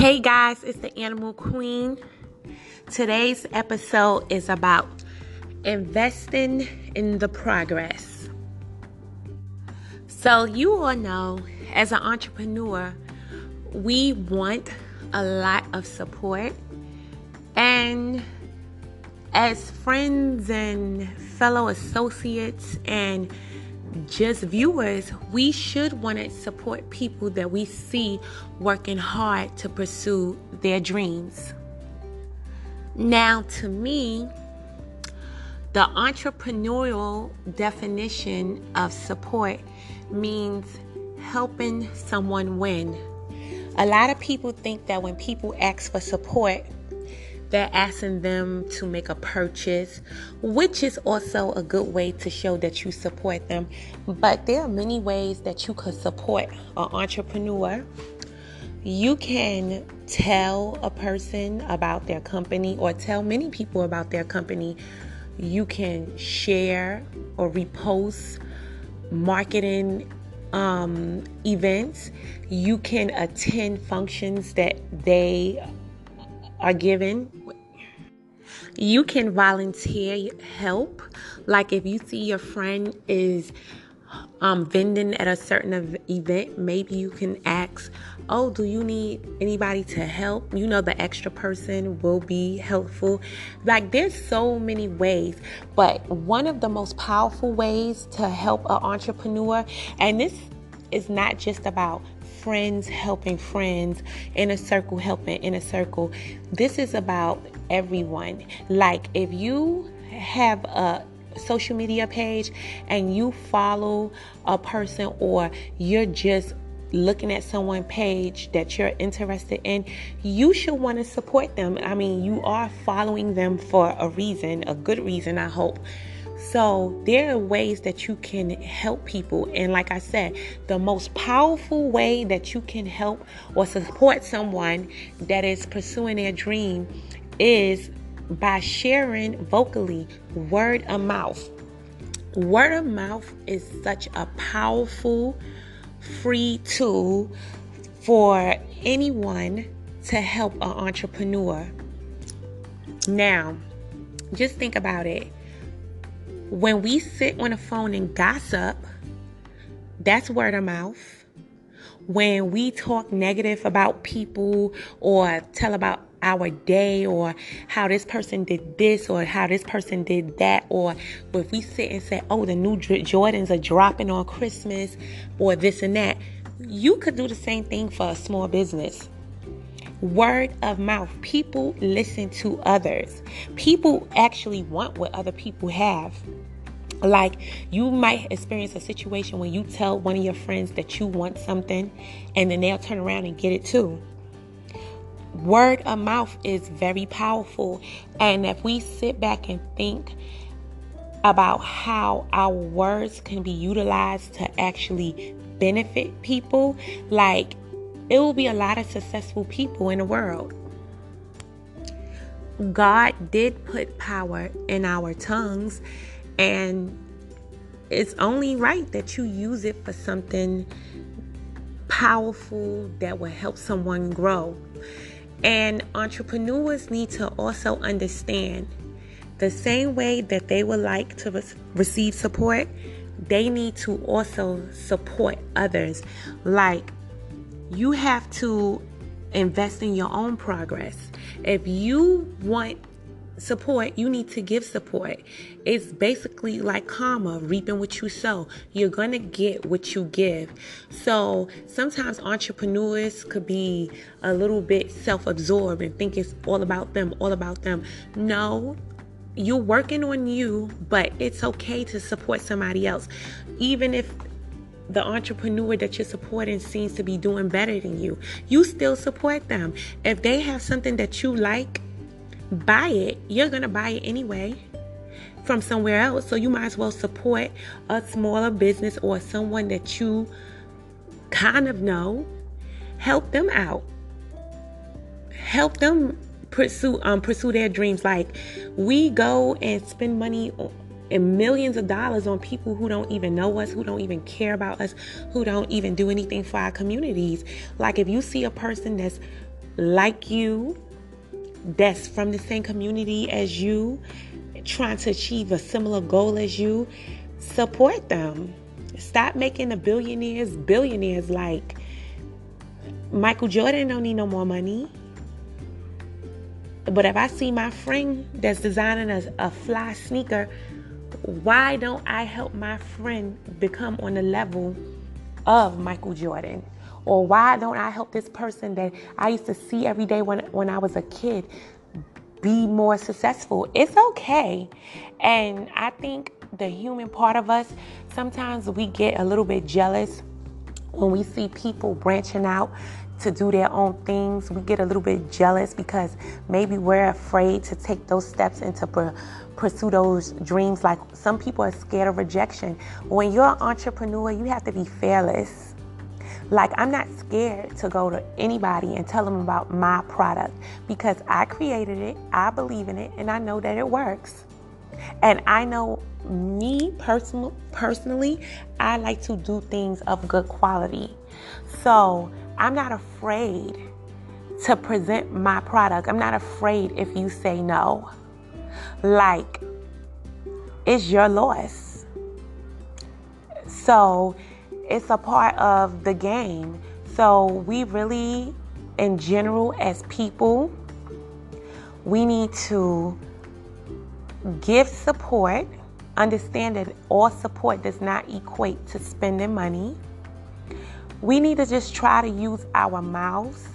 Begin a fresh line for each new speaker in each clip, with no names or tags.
Hey guys, it's the Animal Queen. Today's episode is about investing in the progress. So, you all know as an entrepreneur, we want a lot of support. And as friends and fellow associates and just viewers, we should want to support people that we see working hard to pursue their dreams. Now, to me, the entrepreneurial definition of support means helping someone win. A lot of people think that when people ask for support, they're asking them to make a purchase, which is also a good way to show that you support them. But there are many ways that you could support an entrepreneur. You can tell a person about their company or tell many people about their company. You can share or repost marketing um, events. You can attend functions that they are given. You can volunteer help. Like if you see your friend is um, vending at a certain event, maybe you can ask, Oh, do you need anybody to help? You know, the extra person will be helpful. Like, there's so many ways, but one of the most powerful ways to help an entrepreneur, and this is not just about friends helping friends, in a circle helping in a circle. This is about everyone. Like if you have a social media page and you follow a person or you're just looking at someone page that you're interested in, you should want to support them. I mean, you are following them for a reason, a good reason, I hope. So, there are ways that you can help people. And like I said, the most powerful way that you can help or support someone that is pursuing their dream is by sharing vocally, word of mouth. Word of mouth is such a powerful, free tool for anyone to help an entrepreneur. Now, just think about it when we sit on the phone and gossip, that's word of mouth. When we talk negative about people or tell about our day or how this person did this or how this person did that or if we sit and say oh the new jordans are dropping on christmas or this and that you could do the same thing for a small business word of mouth people listen to others people actually want what other people have like you might experience a situation when you tell one of your friends that you want something and then they'll turn around and get it too. Word of mouth is very powerful. And if we sit back and think about how our words can be utilized to actually benefit people, like it will be a lot of successful people in the world. God did put power in our tongues and it's only right that you use it for something powerful that will help someone grow. And entrepreneurs need to also understand the same way that they would like to re- receive support, they need to also support others. Like you have to invest in your own progress. If you want support, you need to give support. It's basically like karma, reaping what you sow. You're going to get what you give. So sometimes entrepreneurs could be a little bit self absorbed and think it's all about them, all about them. No, you're working on you, but it's okay to support somebody else. Even if the entrepreneur that you're supporting seems to be doing better than you, you still support them. If they have something that you like, buy it. You're going to buy it anyway from somewhere else. So you might as well support a smaller business or someone that you kind of know. Help them out. Help them pursue um pursue their dreams. Like we go and spend money and millions of dollars on people who don't even know us, who don't even care about us, who don't even do anything for our communities. Like if you see a person that's like you, that's from the same community as you, trying to achieve a similar goal as you, support them. Stop making the billionaires billionaires like Michael Jordan don't need no more money. But if I see my friend that's designing a, a fly sneaker, why don't I help my friend become on the level of Michael Jordan? Or why don't I help this person that I used to see every day when, when I was a kid be more successful? It's okay. And I think the human part of us, sometimes we get a little bit jealous when we see people branching out to do their own things. We get a little bit jealous because maybe we're afraid to take those steps and to pursue those dreams. Like some people are scared of rejection. When you're an entrepreneur, you have to be fearless. Like, I'm not scared to go to anybody and tell them about my product because I created it, I believe in it, and I know that it works. And I know me personal, personally, I like to do things of good quality. So I'm not afraid to present my product. I'm not afraid if you say no. Like, it's your loss. So it's a part of the game. So we really, in general, as people, we need to give support. Understand that all support does not equate to spending money. We need to just try to use our mouths,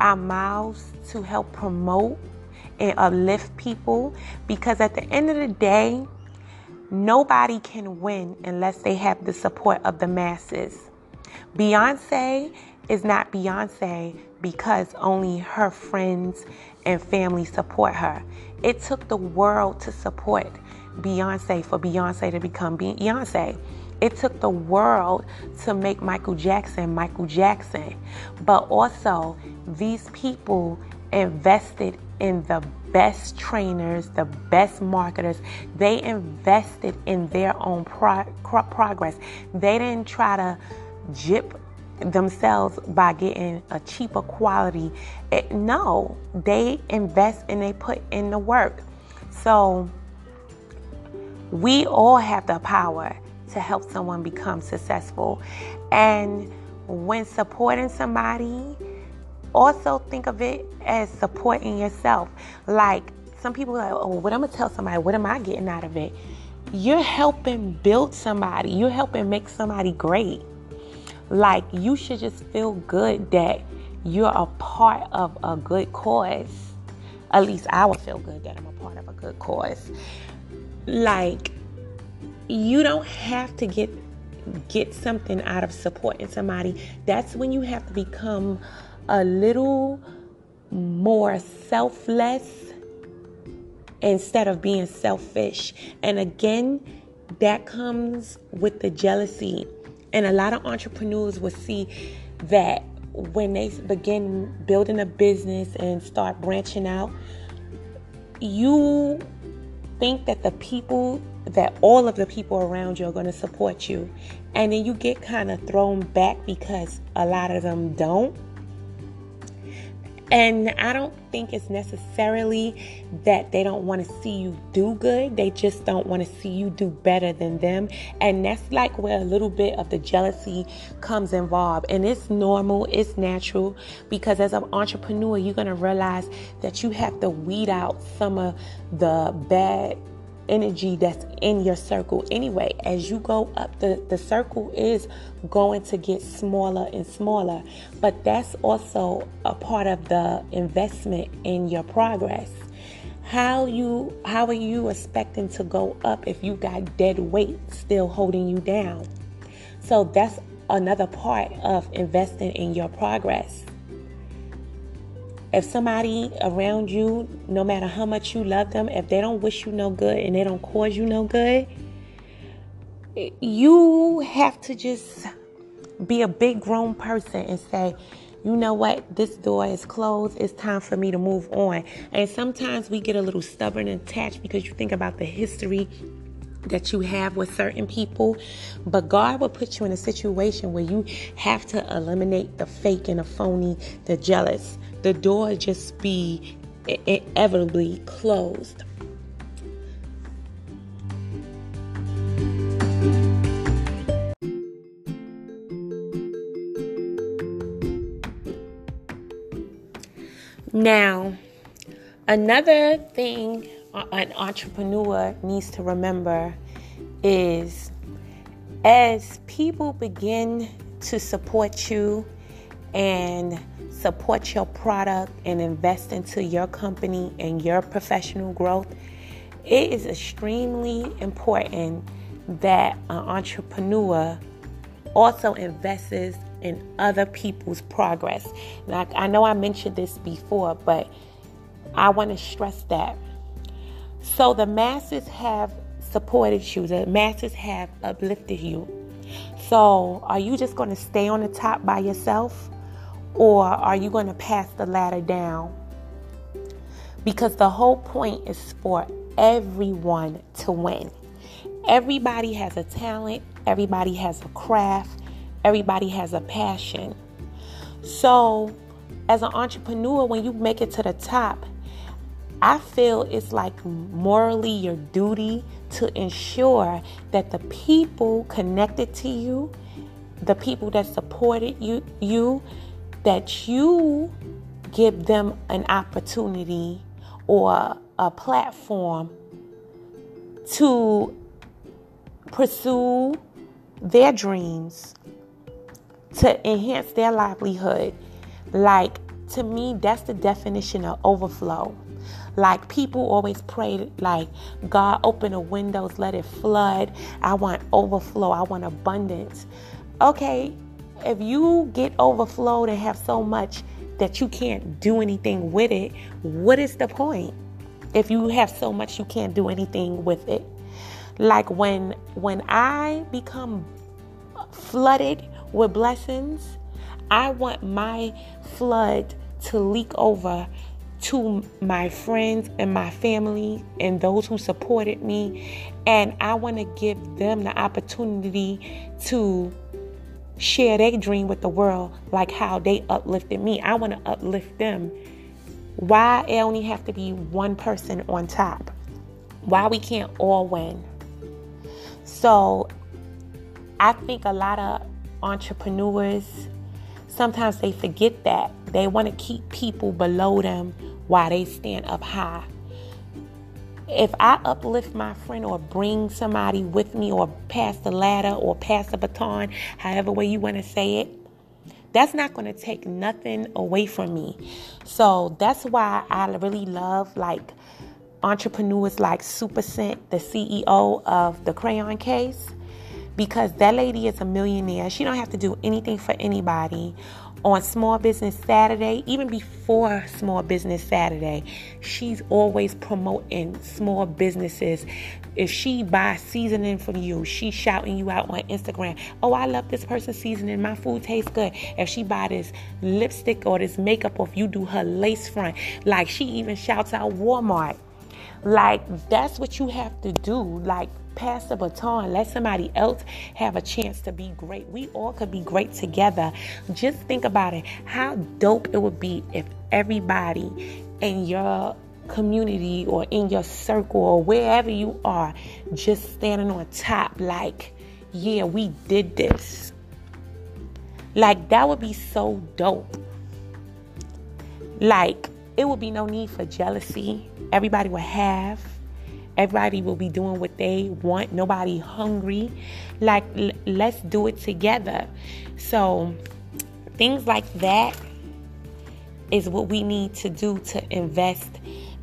our mouths to help promote and uplift people because at the end of the day, nobody can win unless they have the support of the masses. Beyonce is not Beyonce because only her friends and family support her. It took the world to support Beyonce for Beyonce to become Beyonce. It took the world to make Michael Jackson Michael Jackson. But also, these people invested in the best trainers, the best marketers. They invested in their own pro- progress. They didn't try to jip themselves by getting a cheaper quality. It, no, they invest and they put in the work. So we all have the power to help someone become successful. And when supporting somebody, also think of it as supporting yourself. Like some people are like, oh, what I'm gonna tell somebody, what am I getting out of it? You're helping build somebody, you're helping make somebody great. Like you should just feel good that you're a part of a good cause. At least I would feel good that I'm a part of a good cause. Like you don't have to get get something out of supporting somebody. That's when you have to become a little more selfless instead of being selfish. And again, that comes with the jealousy. And a lot of entrepreneurs will see that when they begin building a business and start branching out, you think that the people that all of the people around you are going to support you. And then you get kind of thrown back because a lot of them don't. And I don't think it's necessarily that they don't want to see you do good. They just don't want to see you do better than them. And that's like where a little bit of the jealousy comes involved. And it's normal, it's natural because as an entrepreneur, you're going to realize that you have to weed out some of the bad energy that's in your circle anyway. As you go up, the, the circle is going to get smaller and smaller. But that's also a part of the investment in your progress. How you how are you expecting to go up if you got dead weight still holding you down? So that's another part of investing in your progress. If somebody around you, no matter how much you love them, if they don't wish you no good and they don't cause you no good, you have to just be a big grown person and say, you know what, this door is closed. It's time for me to move on. And sometimes we get a little stubborn and attached because you think about the history that you have with certain people. But God will put you in a situation where you have to eliminate the fake and the phony, the jealous the door just be inevitably closed. Now, another thing an entrepreneur needs to remember is as people begin to support you and support your product and invest into your company and your professional growth, it is extremely important that an entrepreneur also invests in other people's progress. Like I know I mentioned this before, but I want to stress that. So the masses have supported you, the masses have uplifted you. So are you just going to stay on the top by yourself? Or are you going to pass the ladder down? Because the whole point is for everyone to win. Everybody has a talent, everybody has a craft, everybody has a passion. So, as an entrepreneur, when you make it to the top, I feel it's like morally your duty to ensure that the people connected to you, the people that supported you, you that you give them an opportunity or a platform to pursue their dreams, to enhance their livelihood. Like, to me, that's the definition of overflow. Like people always pray, like God open the windows, let it flood. I want overflow. I want abundance. Okay, if you get overflowed and have so much that you can't do anything with it, what is the point? If you have so much you can't do anything with it. Like when when I become flooded with blessings, I want my flood to leak over to my friends and my family and those who supported me. And I want to give them the opportunity to share their dream with the world like how they uplifted me. I want to uplift them. Why it only have to be one person on top? Why we can't all win? So I think a lot of entrepreneurs sometimes they forget that. They want to keep people below them while they stand up high. If I uplift my friend or bring somebody with me or pass the ladder or pass the baton, however way you want to say it, that's not going to take nothing away from me. So that's why I really love like entrepreneurs like Supa Cent, the CEO of the Crayon Case, because that lady is a millionaire. She don't have to do anything for anybody on Small Business Saturday, even before Small Business Saturday, she's always promoting small businesses. If she buys seasoning from you, she's shouting you out on Instagram. Oh, I love this person's seasoning. My food tastes good. If she buy this lipstick or this makeup, or if you do her lace front, like she even shouts out Walmart. Like that's what you have to do. Like pass the baton. Let somebody else have a chance to be great. We all could be great together. Just think about it. How dope it would be if everybody in your community or in your circle or wherever you are just standing on top like, yeah, we did this. Like that would be so dope. Like it would be no need for jealousy. Everybody would have Everybody will be doing what they want. Nobody hungry. Like, l- let's do it together. So, things like that is what we need to do to invest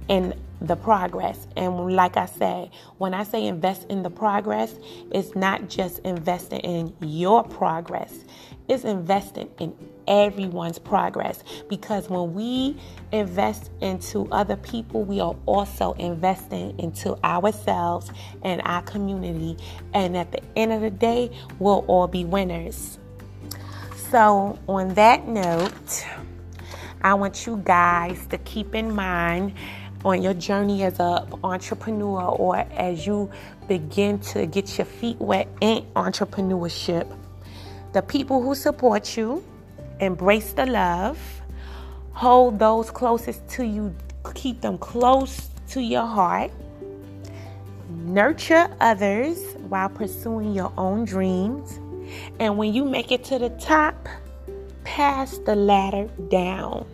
in the progress. And like I say, when I say invest in the progress, it's not just investing in your progress, it's investing in everyone's progress. Because when we invest into other people, we are also investing into ourselves and our community. And at the end of the day, we'll all be winners. So, on that note, I want you guys to keep in mind on your journey as a entrepreneur or as you begin to get your feet wet in entrepreneurship. The people who support you, embrace the love, hold those closest to you, keep them close to your heart. Nurture others while pursuing your own dreams. And when you make it to the top, pass the ladder down.